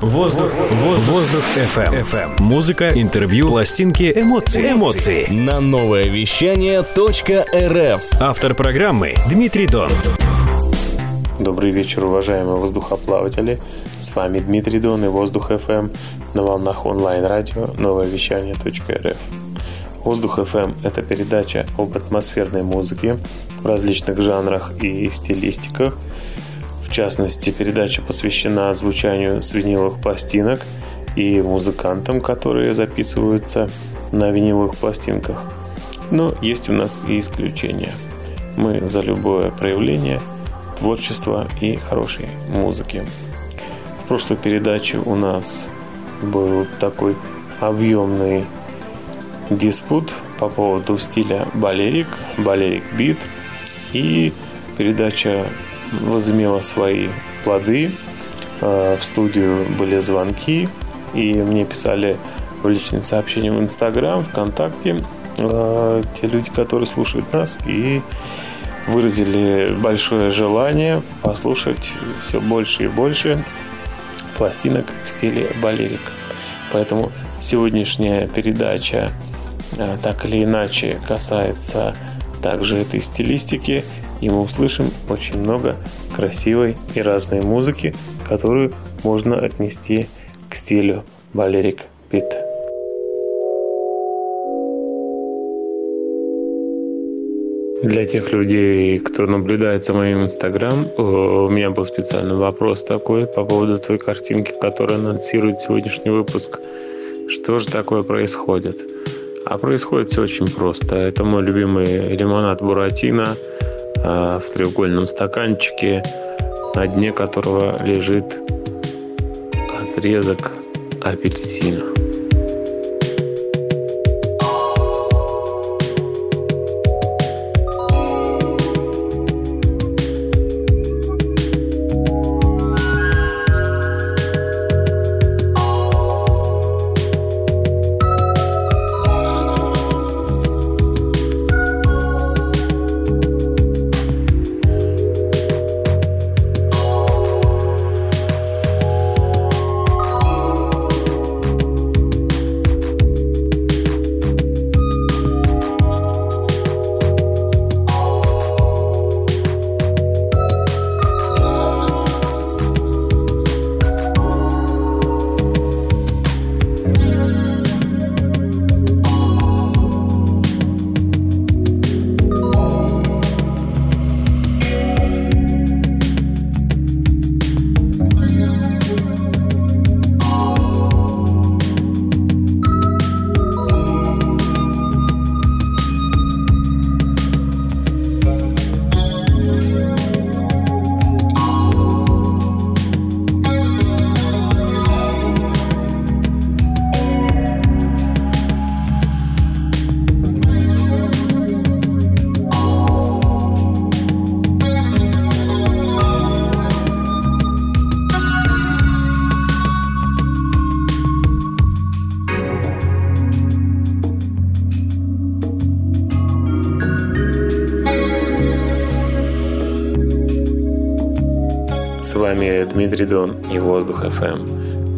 Воздух, воздух, воздух FM. FM. Музыка, интервью, пластинки, эмоции. Эмоции. На новое вещание .рф. Автор программы Дмитрий Дон. Добрый вечер, уважаемые воздухоплаватели. С вами Дмитрий Дон и Воздух FM на волнах онлайн-радио новое вещание .рф. Воздух FM – это передача об атмосферной музыке в различных жанрах и стилистиках – в частности, передача посвящена звучанию с виниловых пластинок и музыкантам, которые записываются на виниловых пластинках. Но есть у нас и исключения. Мы за любое проявление творчества и хорошей музыки. В прошлой передаче у нас был такой объемный диспут по поводу стиля балерик, балерик бит и передача возымела свои плоды. Э, в студию были звонки, и мне писали в личные сообщения в Инстаграм, ВКонтакте э, те люди, которые слушают нас, и выразили большое желание послушать все больше и больше пластинок в стиле балерик. Поэтому сегодняшняя передача э, так или иначе касается также этой стилистики и мы услышим очень много красивой и разной музыки, которую можно отнести к стилю балерик бит. Для тех людей, кто наблюдает за моим инстаграм, у меня был специальный вопрос такой по поводу той картинки, которая анонсирует сегодняшний выпуск. Что же такое происходит? А происходит все очень просто. Это мой любимый лимонад Буратино – Э, в треугольном стаканчике, на дне которого лежит отрезок апельсина.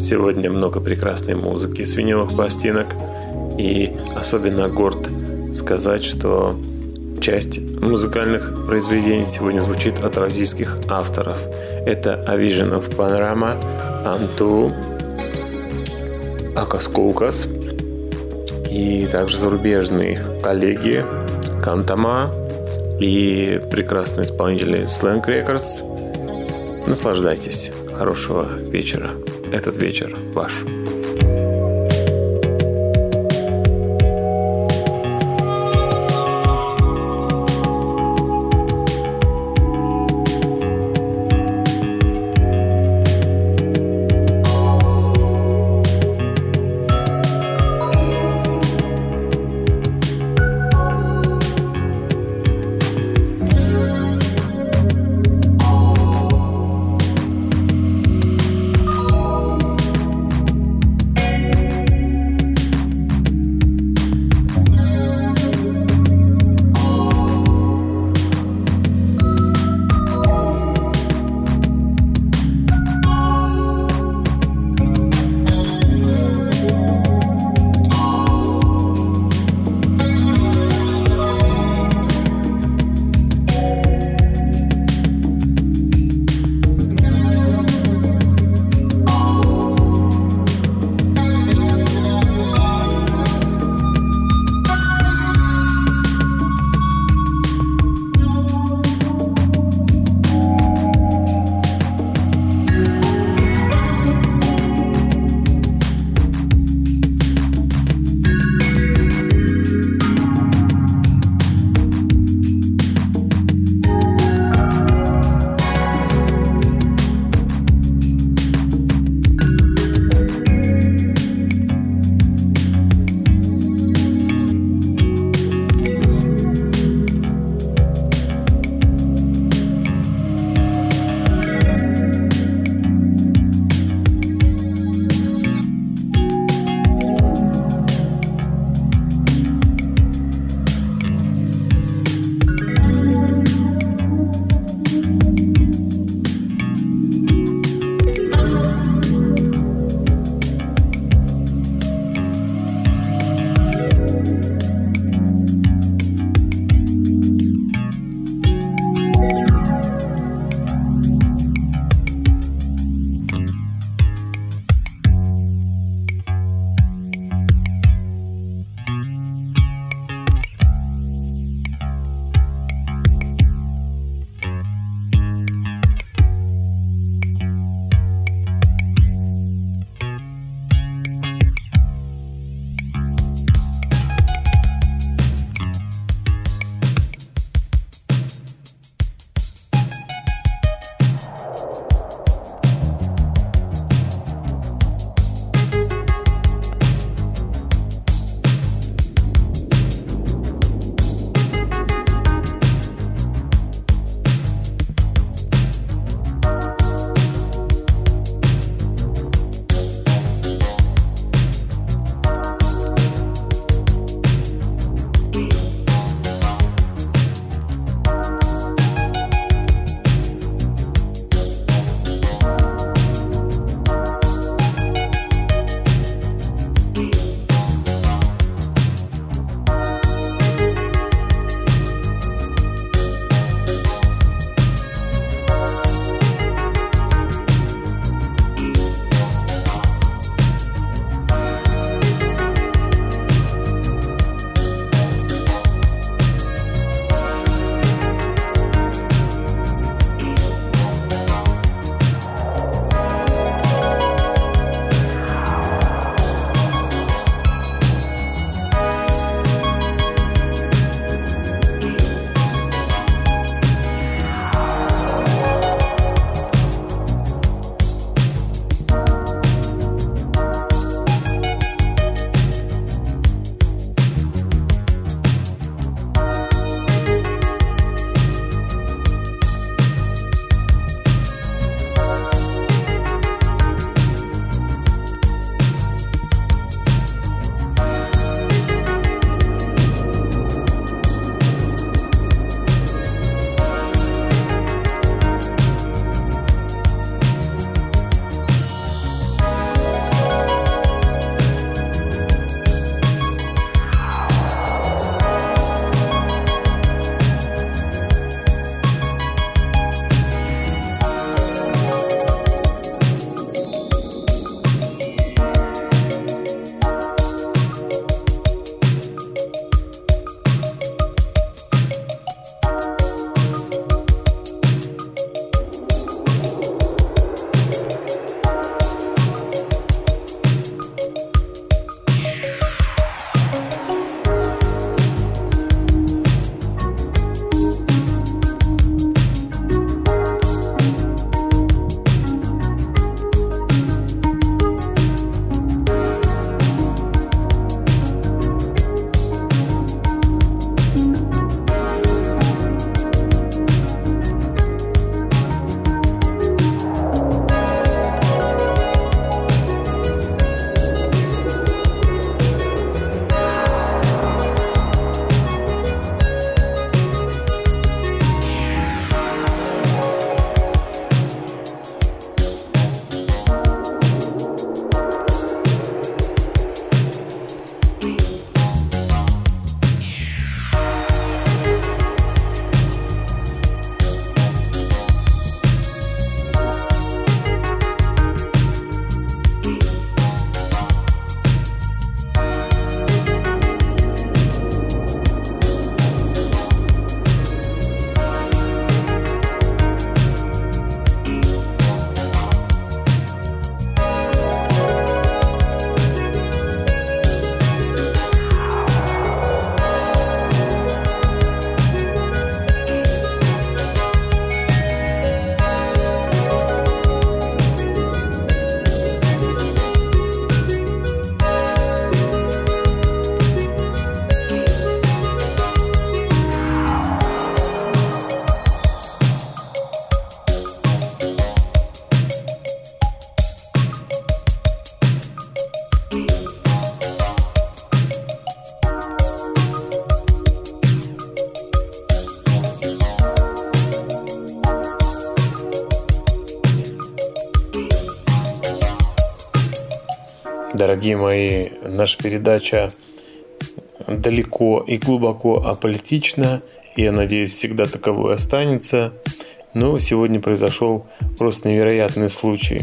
Сегодня много прекрасной музыки с виниловых пластинок. И особенно горд сказать, что часть музыкальных произведений сегодня звучит от российских авторов. Это A Vision of Panorama, Анту, Акаскоукас и также зарубежные коллеги Кантама и прекрасные исполнители Slang Records – Наслаждайтесь. Хорошего вечера. Этот вечер ваш. Дорогие мои, наша передача далеко и глубоко аполитична, и я надеюсь, всегда таковой останется. Но сегодня произошел просто невероятный случай,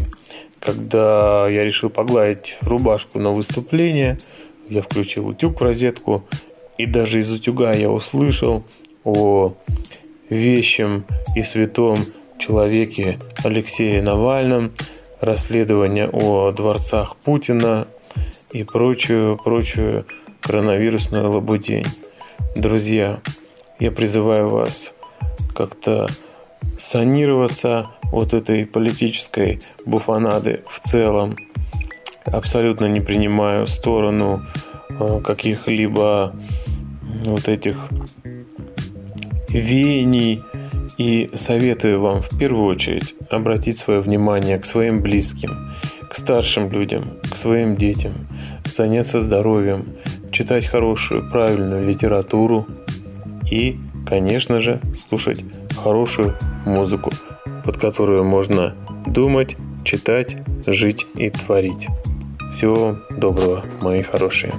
когда я решил погладить рубашку на выступление, я включил утюг в розетку, и даже из утюга я услышал о вещем и святом человеке Алексее Навальном, расследование о дворцах Путина и прочую, прочую коронавирусную лабудень. Друзья, я призываю вас как-то санироваться от этой политической буфанады в целом. Абсолютно не принимаю сторону э, каких-либо вот этих веяний и советую вам в первую очередь обратить свое внимание к своим близким, к старшим людям, к своим детям, заняться здоровьем, читать хорошую, правильную литературу и, конечно же, слушать хорошую музыку, под которую можно думать, читать, жить и творить. Всего доброго, мои хорошие.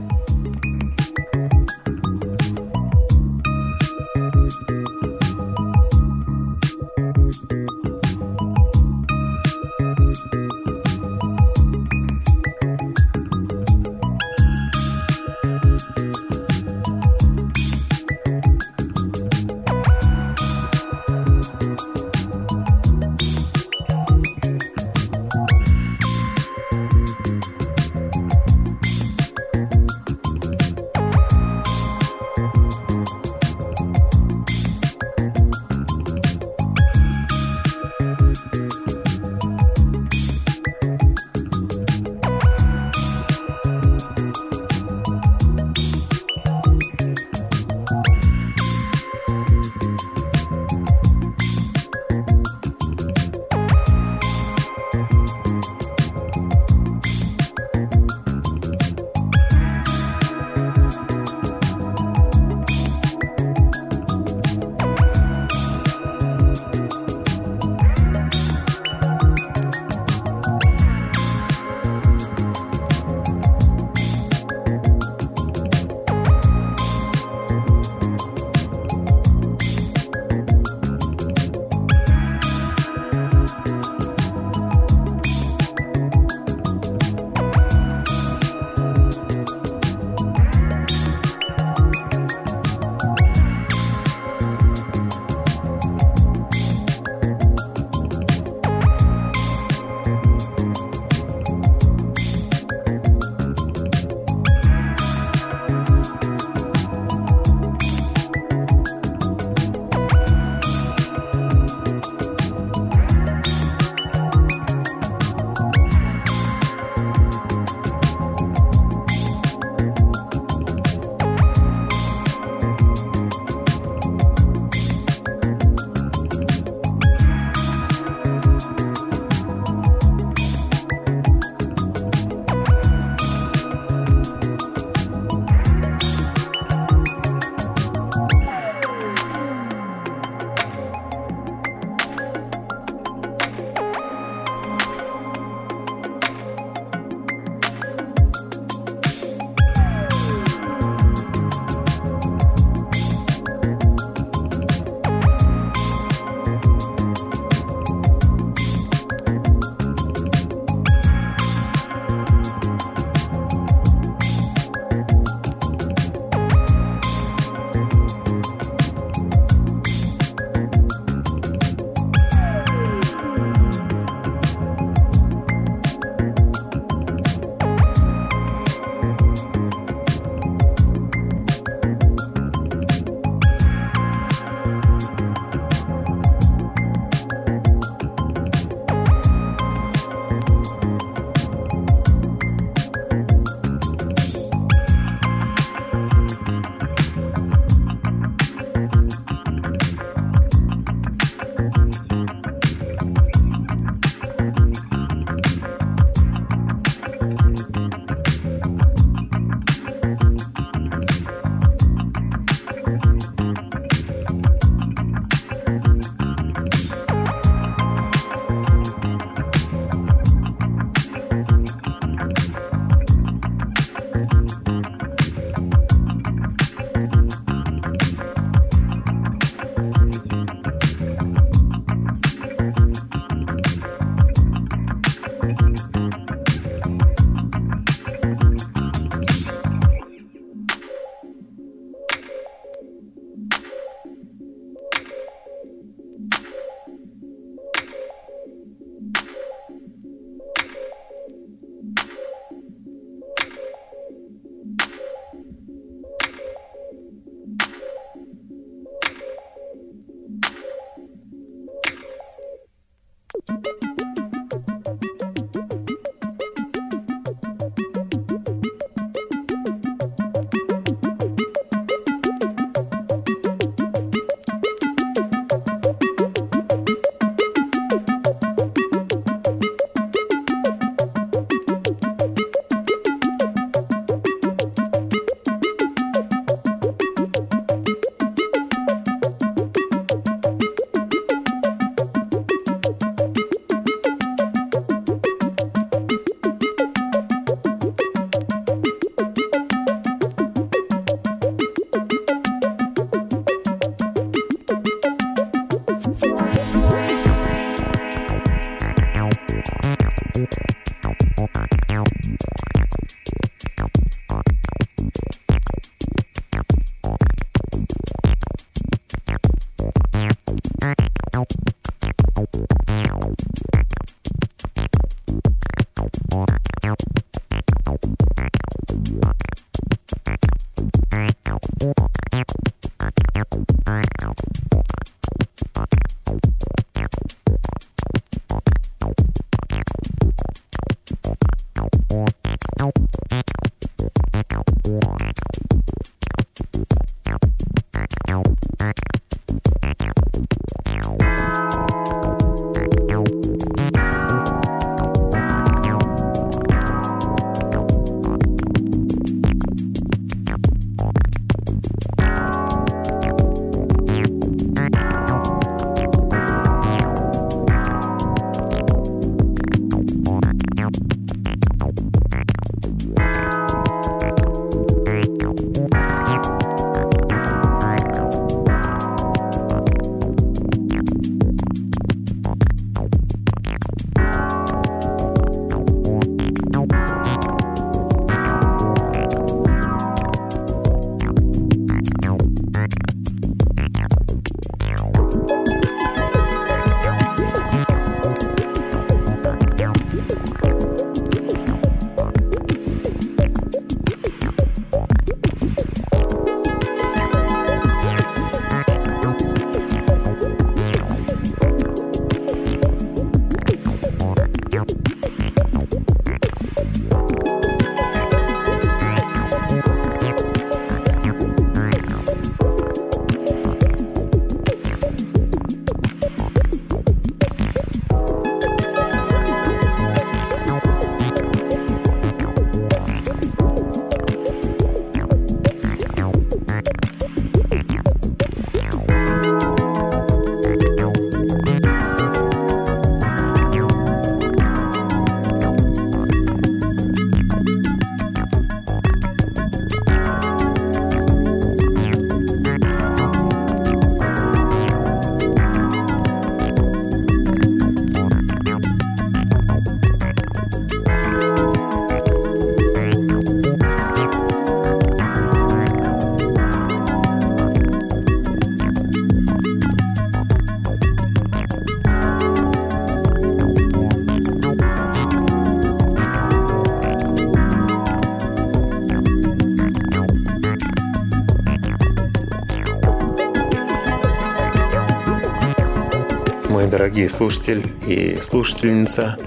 Дорогие слушатель и слушательница,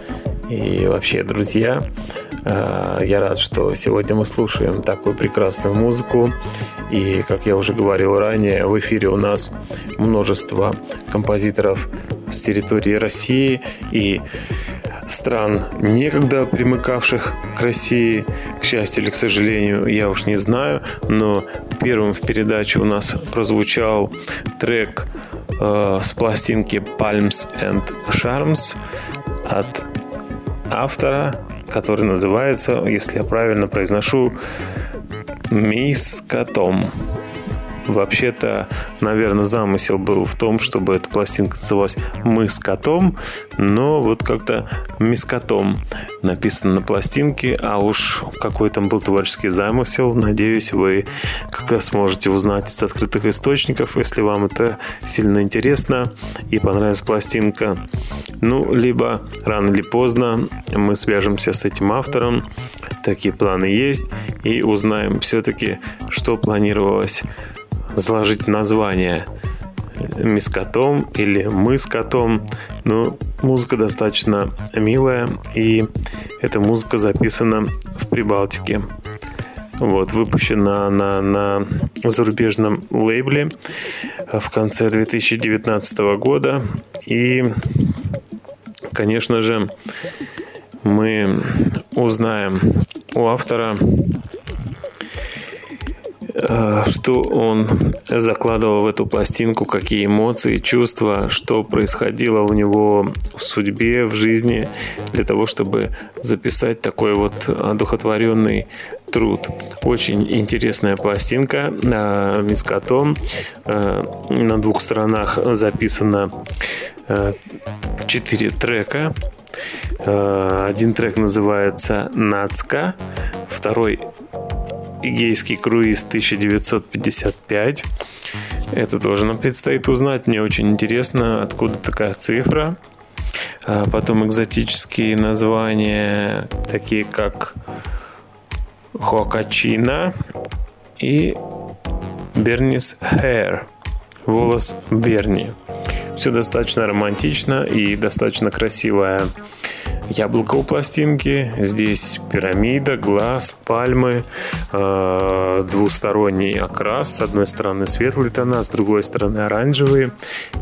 и вообще друзья. Э, я рад, что сегодня мы слушаем такую прекрасную музыку. И, как я уже говорил ранее, в эфире у нас множество композиторов с территории России и стран, некогда примыкавших к России, к счастью или к сожалению, я уж не знаю, но первым в передаче у нас прозвучал трек э, с пластинки Palms and Charms от автора, который называется, если я правильно произношу, Мискатом. Вообще-то, наверное, замысел был в том, чтобы эта пластинка называлась «Мы с котом», но вот как-то «Мискотом» написано на пластинке, а уж какой там был творческий замысел, надеюсь, вы как-то сможете узнать из открытых источников, если вам это сильно интересно и понравилась пластинка. Ну, либо рано или поздно мы свяжемся с этим автором, такие планы есть, и узнаем все-таки, что планировалось заложить название мискотом или мы. Но музыка достаточно милая, и эта музыка записана в Прибалтике. Вот, выпущена на, на зарубежном лейбле в конце 2019 года. И, конечно же, мы узнаем у автора что он закладывал в эту пластинку, какие эмоции, чувства, что происходило у него в судьбе, в жизни, для того, чтобы записать такой вот одухотворенный труд. Очень интересная пластинка э, Мискатом. Э, на двух сторонах записана четыре трека. Один трек называется «Нацка», второй «Игейский круиз 1955». Это тоже нам предстоит узнать. Мне очень интересно, откуда такая цифра. А потом экзотические названия, такие как Хокачина и Бернис Hair, волос Берни. Все достаточно романтично и достаточно красивое яблоко у пластинки. Здесь пирамида, глаз, пальмы, э, двусторонний окрас. С одной стороны светлые тона, с другой стороны оранжевые.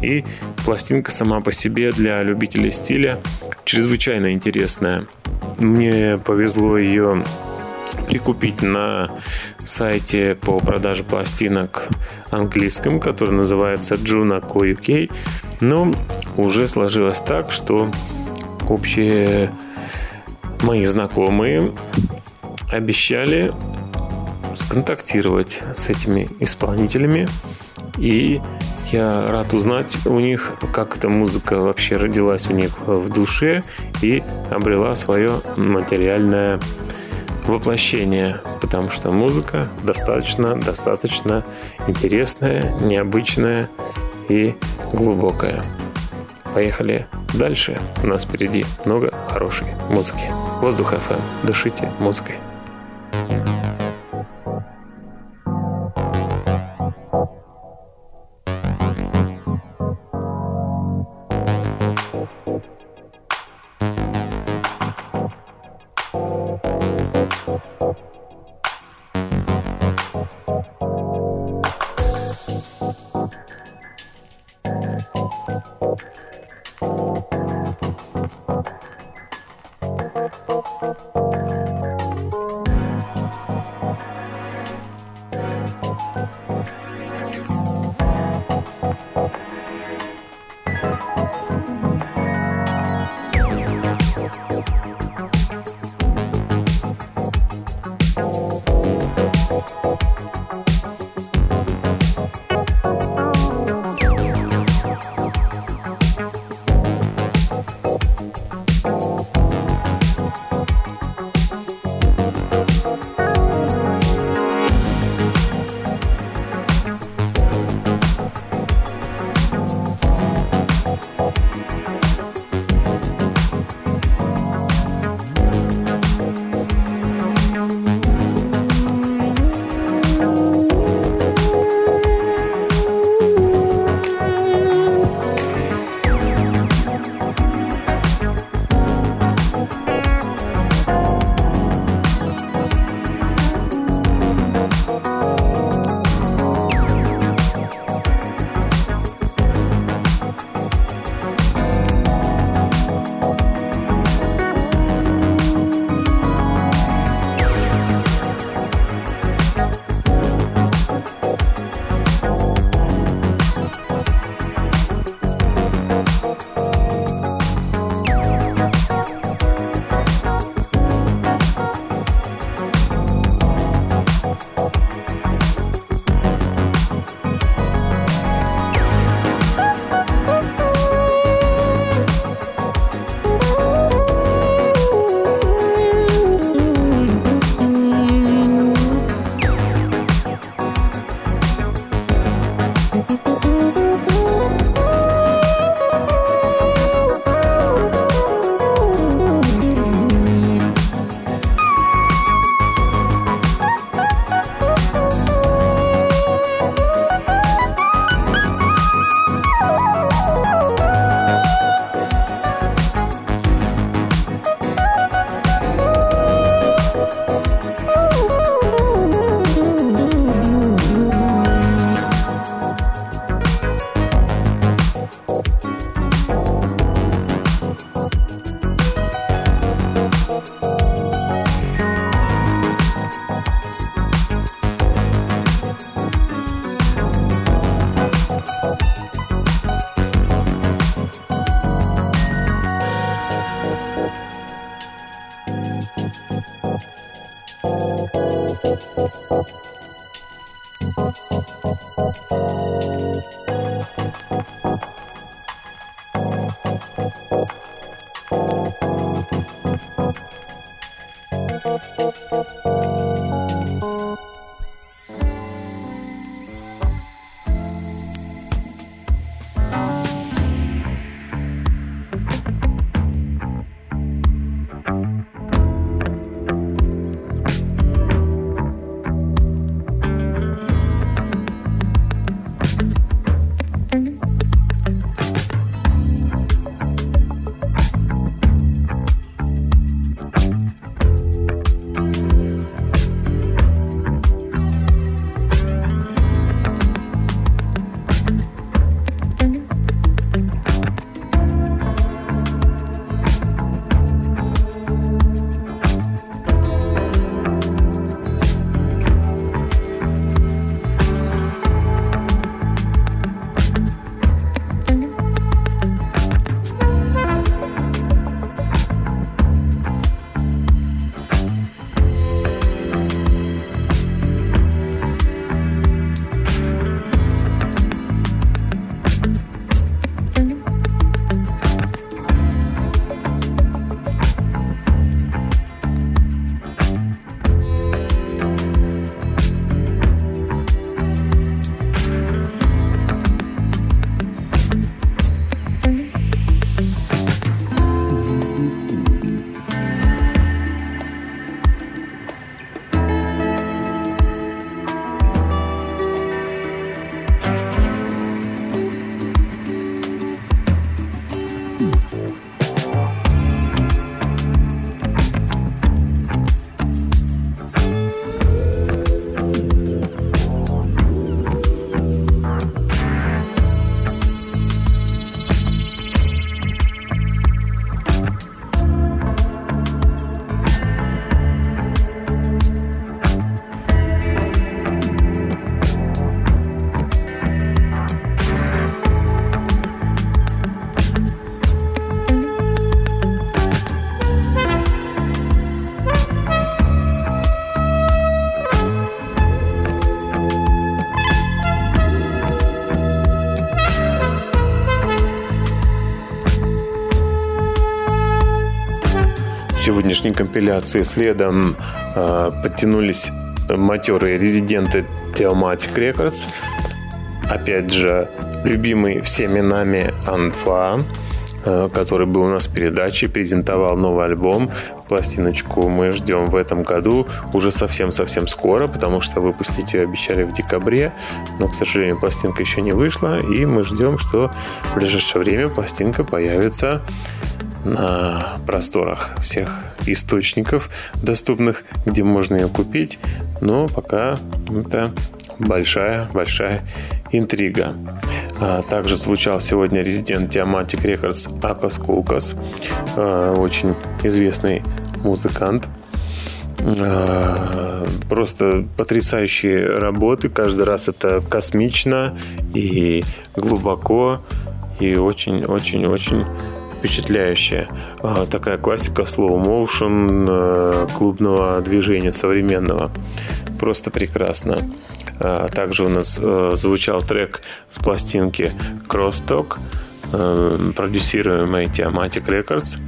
И пластинка сама по себе для любителей стиля чрезвычайно интересная. Мне повезло ее прикупить на сайте по продаже пластинок английском, который называется Juno UK. Но уже сложилось так, что общие мои знакомые обещали сконтактировать с этими исполнителями. И я рад узнать у них, как эта музыка вообще родилась у них в душе и обрела свое материальное воплощение, потому что музыка достаточно, достаточно интересная, необычная и глубокая. Поехали дальше. У нас впереди много хорошей музыки. Воздух FM. Дышите музыкой. Сегодняшней компиляции следом э, подтянулись матерые резиденты Theomatic Records. Опять же, любимый всеми нами Ан-2, э, который был у нас в передаче, презентовал новый альбом. Пластиночку мы ждем в этом году, уже совсем-совсем скоро, потому что выпустить ее обещали в декабре, но, к сожалению, пластинка еще не вышла, и мы ждем, что в ближайшее время пластинка появится на просторах всех источников доступных, где можно ее купить. Но пока это большая-большая интрига. А, также звучал сегодня резидент Tiamatic Records Акас Кулкас, очень известный музыкант. А, просто потрясающие работы. Каждый раз это космично и глубоко и очень-очень-очень впечатляющая. А, такая классика slow motion э, клубного движения современного. Просто прекрасно. А, также у нас э, звучал трек с пластинки Crosstalk, э, продюсируемый Tiamatic Records.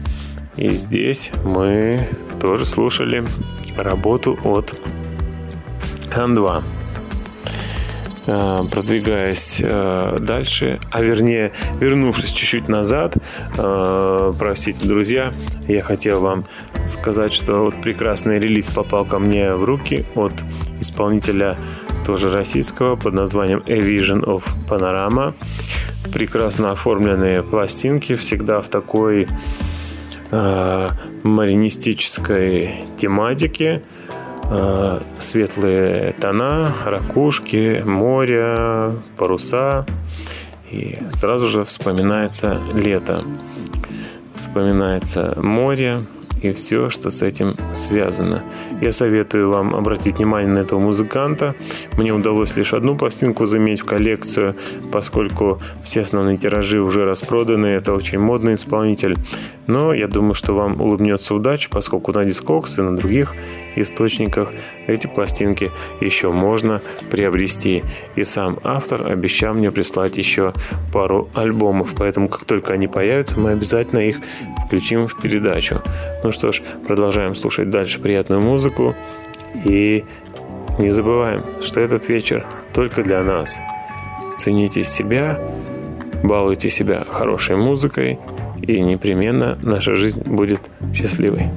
И здесь мы тоже слушали работу от N2. Э, продвигаясь э, дальше, а вернее, вернувшись чуть-чуть назад, э, простите, друзья, я хотел вам сказать, что вот прекрасный релиз попал ко мне в руки от исполнителя тоже российского под названием A Vision of Panorama. Прекрасно оформленные пластинки, всегда в такой э, маринистической тематике. Э, светлые тона, ракушки, море, паруса. И сразу же вспоминается лето. Вспоминается море, и все, что с этим связано. Я советую вам обратить внимание на этого музыканта. Мне удалось лишь одну пластинку заметить в коллекцию, поскольку все основные тиражи уже распроданы. Это очень модный исполнитель. Но я думаю, что вам улыбнется удача, поскольку на Discogs и на других источниках эти пластинки еще можно приобрести. И сам автор обещал мне прислать еще пару альбомов, поэтому как только они появятся, мы обязательно их включим в передачу. Ну что ж, продолжаем слушать дальше приятную музыку и не забываем, что этот вечер только для нас. Цените себя, балуйте себя хорошей музыкой, и непременно наша жизнь будет счастливой.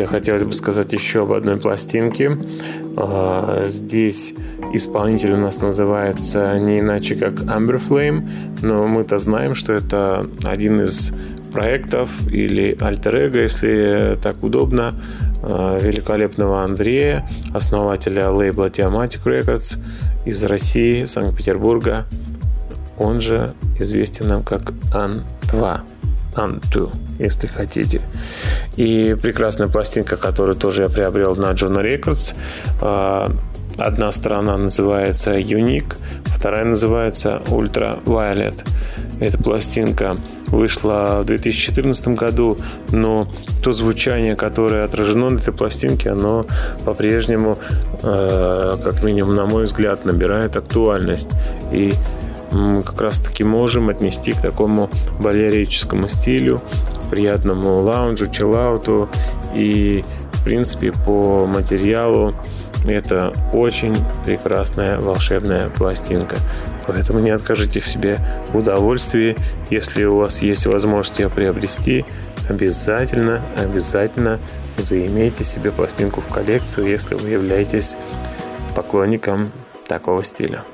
Друзья, хотелось бы сказать еще об одной пластинке. А, здесь исполнитель у нас называется не иначе как Amber Flame, но мы-то знаем, что это один из проектов или альтер если так удобно, а, великолепного Андрея, основателя лейбла Tiamatic Records из России, Санкт-Петербурга. Он же известен нам как Ан-2. Ан-2, если хотите. И прекрасная пластинка, которую тоже я приобрел на Джона Records. А, одна сторона называется Unique, вторая называется Ultra Violet. Эта пластинка вышла в 2014 году, но то звучание, которое отражено на этой пластинке, оно по-прежнему, э, как минимум, на мой взгляд, набирает актуальность. И как раз таки можем отнести к такому балерическому стилю, приятному лаунжу, чиллауту и, в принципе, по материалу это очень прекрасная волшебная пластинка. Поэтому не откажите в себе в удовольствии. Если у вас есть возможность ее приобрести, обязательно, обязательно заимейте себе пластинку в коллекцию, если вы являетесь поклонникам такого стиля.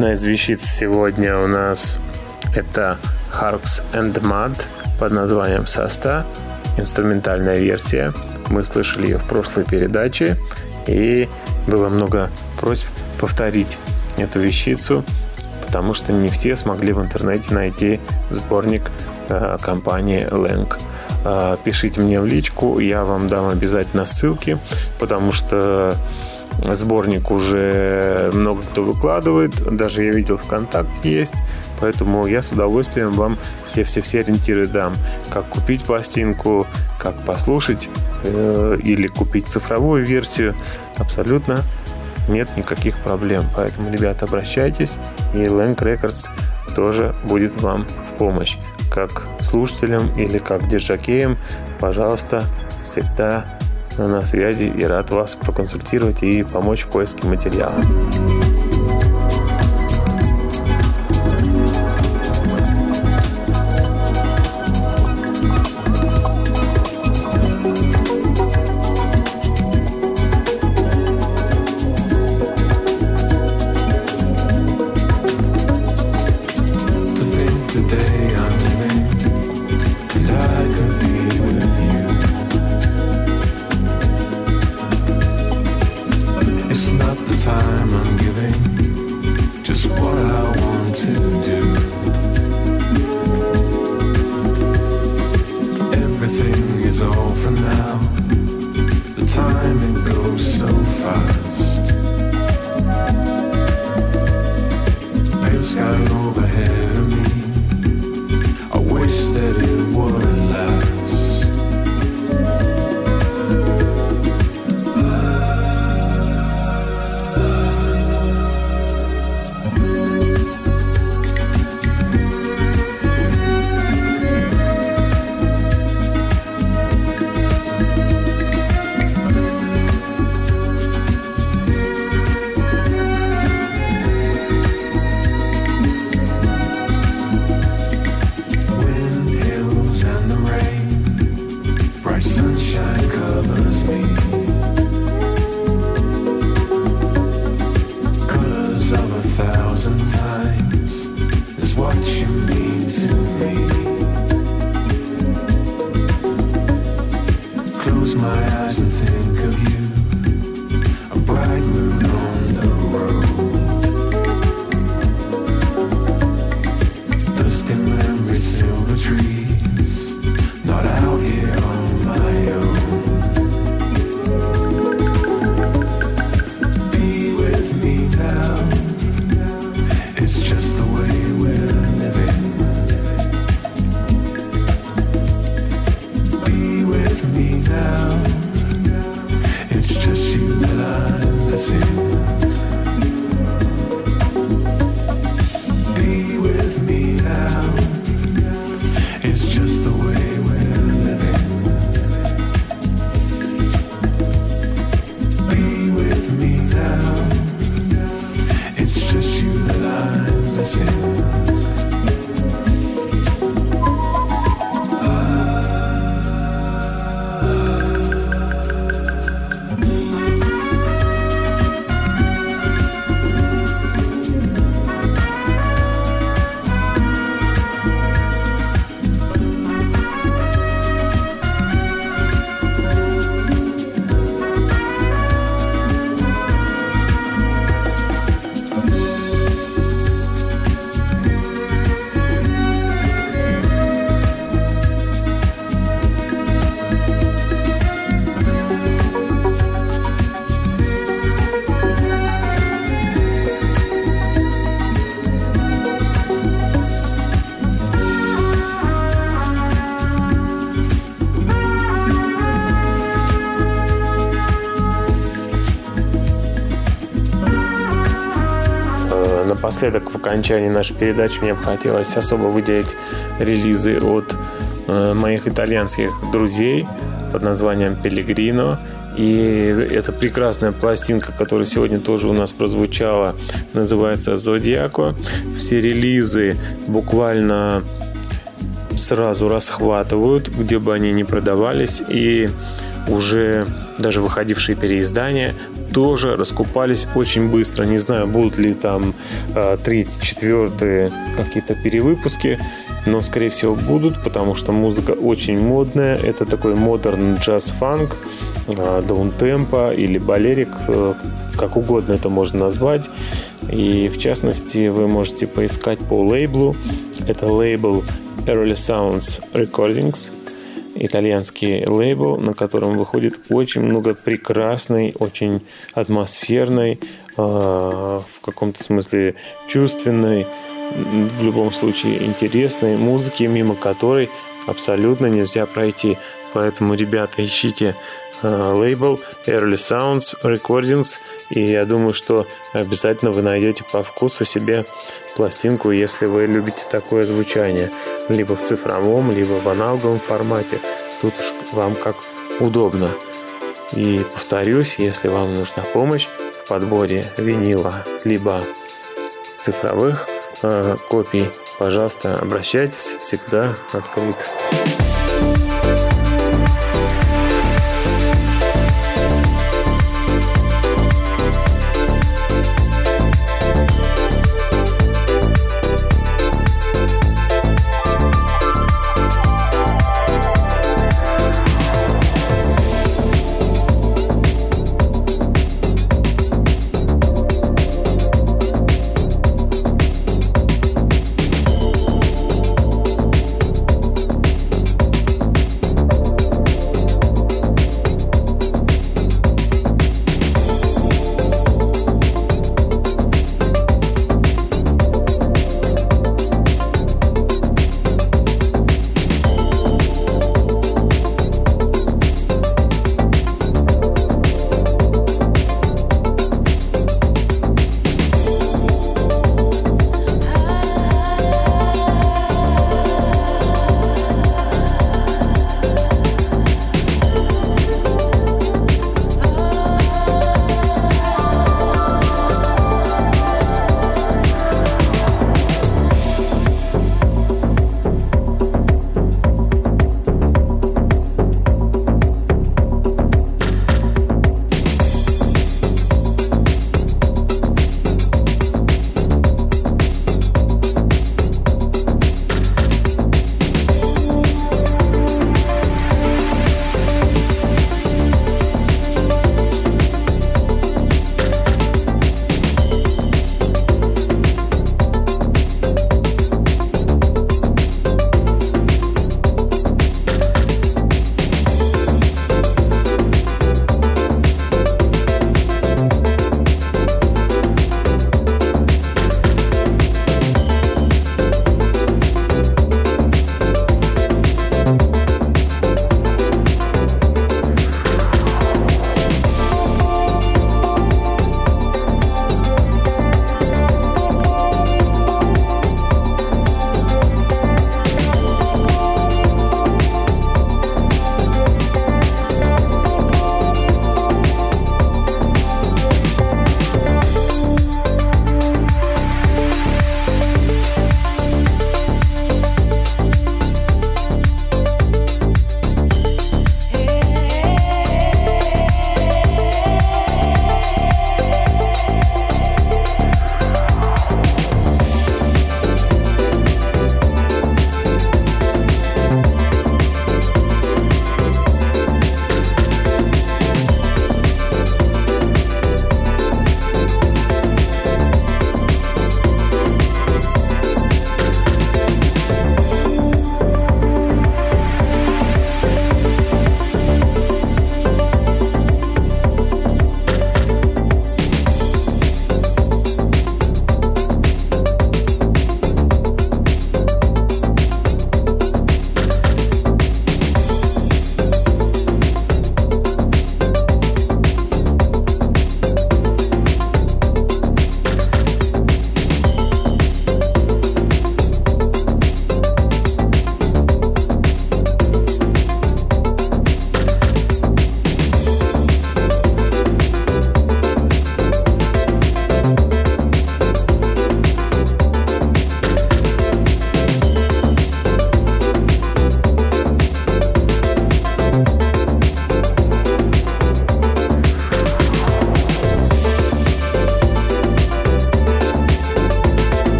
Одна из вещиц сегодня у нас это Harks and Mud под названием Соста, инструментальная версия. Мы слышали ее в прошлой передаче, и было много просьб повторить эту вещицу, потому что не все смогли в интернете найти сборник э, компании Lang. Э, пишите мне в личку, я вам дам обязательно ссылки, потому что сборник уже много кто выкладывает, даже я видел ВКонтакте есть, поэтому я с удовольствием вам все-все-все ориентиры дам, как купить пластинку, как послушать э, или купить цифровую версию, абсолютно нет никаких проблем. Поэтому, ребята, обращайтесь, и Lang Records тоже будет вам в помощь. Как слушателям или как держакеям, пожалуйста, всегда на связи и рад вас проконсультировать и помочь в поиске материала. Окончании нашей передачи мне бы хотелось особо выделить релизы от э, моих итальянских друзей под названием Pellegrino. И эта прекрасная пластинка, которая сегодня тоже у нас прозвучала, называется «Зодиако». Все релизы буквально сразу расхватывают, где бы они ни продавались, и уже даже выходившие переиздания тоже раскупались очень быстро. Не знаю, будут ли там э, третьи, четвертые какие-то перевыпуски, но, скорее всего, будут, потому что музыка очень модная. Это такой модерн джаз-фанк, даунтемпо или балерик, э, как угодно это можно назвать. И, в частности, вы можете поискать по лейблу. Это лейбл Early Sounds Recordings – итальянский лейбл, на котором выходит очень много прекрасной, очень атмосферной, а, в каком-то смысле чувственной, в любом случае интересной музыки, мимо которой абсолютно нельзя пройти. Поэтому, ребята, ищите лейбл Early Sounds Recordings, и я думаю, что обязательно вы найдете по вкусу себе пластинку, если вы любите такое звучание, либо в цифровом, либо в аналоговом формате. Тут уж вам как удобно. И повторюсь, если вам нужна помощь в подборе винила, либо цифровых э, копий, пожалуйста, обращайтесь, всегда открыт.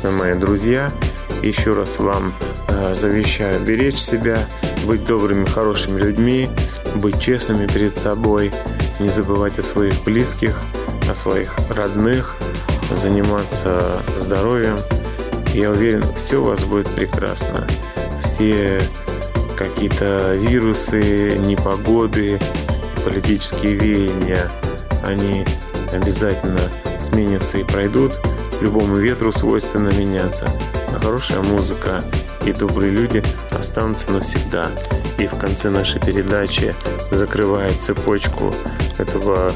Прекрасные мои друзья. Еще раз вам э, завещаю беречь себя, быть добрыми, хорошими людьми, быть честными перед собой, не забывать о своих близких, о своих родных, заниматься здоровьем. Я уверен, все у вас будет прекрасно. Все какие-то вирусы, непогоды, политические веяния, они обязательно сменятся и пройдут. Любому ветру свойственно меняться. А хорошая музыка и добрые люди останутся навсегда. И в конце нашей передачи, закрывая цепочку этого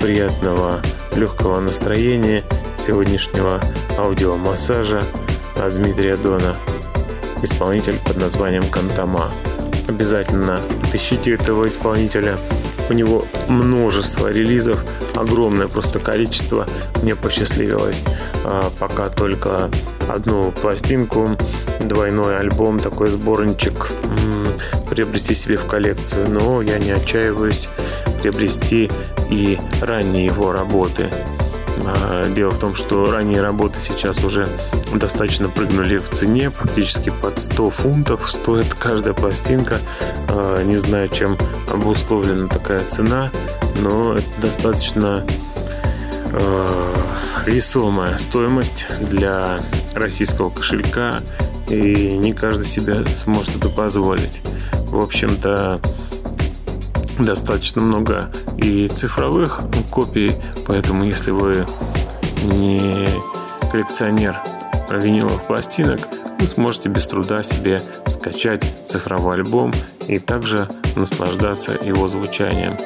приятного легкого настроения сегодняшнего аудиомассажа от Дмитрия Дона, исполнитель под названием Кантама. Обязательно отыщите этого исполнителя. У него множество релизов, огромное просто количество. Мне посчастливилось а, пока только одну пластинку, двойной альбом, такой сборничек приобрести себе в коллекцию. Но я не отчаиваюсь приобрести и ранние его работы. А, дело в том, что ранние работы сейчас уже достаточно прыгнули в цене, практически под 100 фунтов стоит каждая пластинка. А, не знаю, чем обусловлена такая цена, но это достаточно а, весомая стоимость для российского кошелька, и не каждый себе сможет это позволить. В общем-то, достаточно много и цифровых копий, поэтому если вы не коллекционер виниловых пластинок, вы сможете без труда себе скачать цифровой альбом и также наслаждаться его звучанием.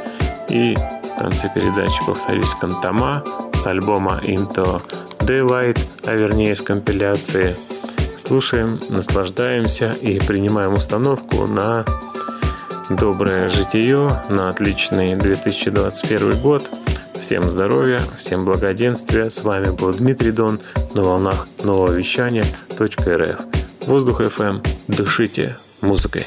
И в конце передачи, повторюсь, Кантама с альбома Into Daylight, а вернее с компиляции. Слушаем, наслаждаемся и принимаем установку на доброе житие, на отличный 2021 год. Всем здоровья, всем благоденствия. С вами был Дмитрий Дон на волнах нового вещания .рф. Воздух FM. Дышите музыкой.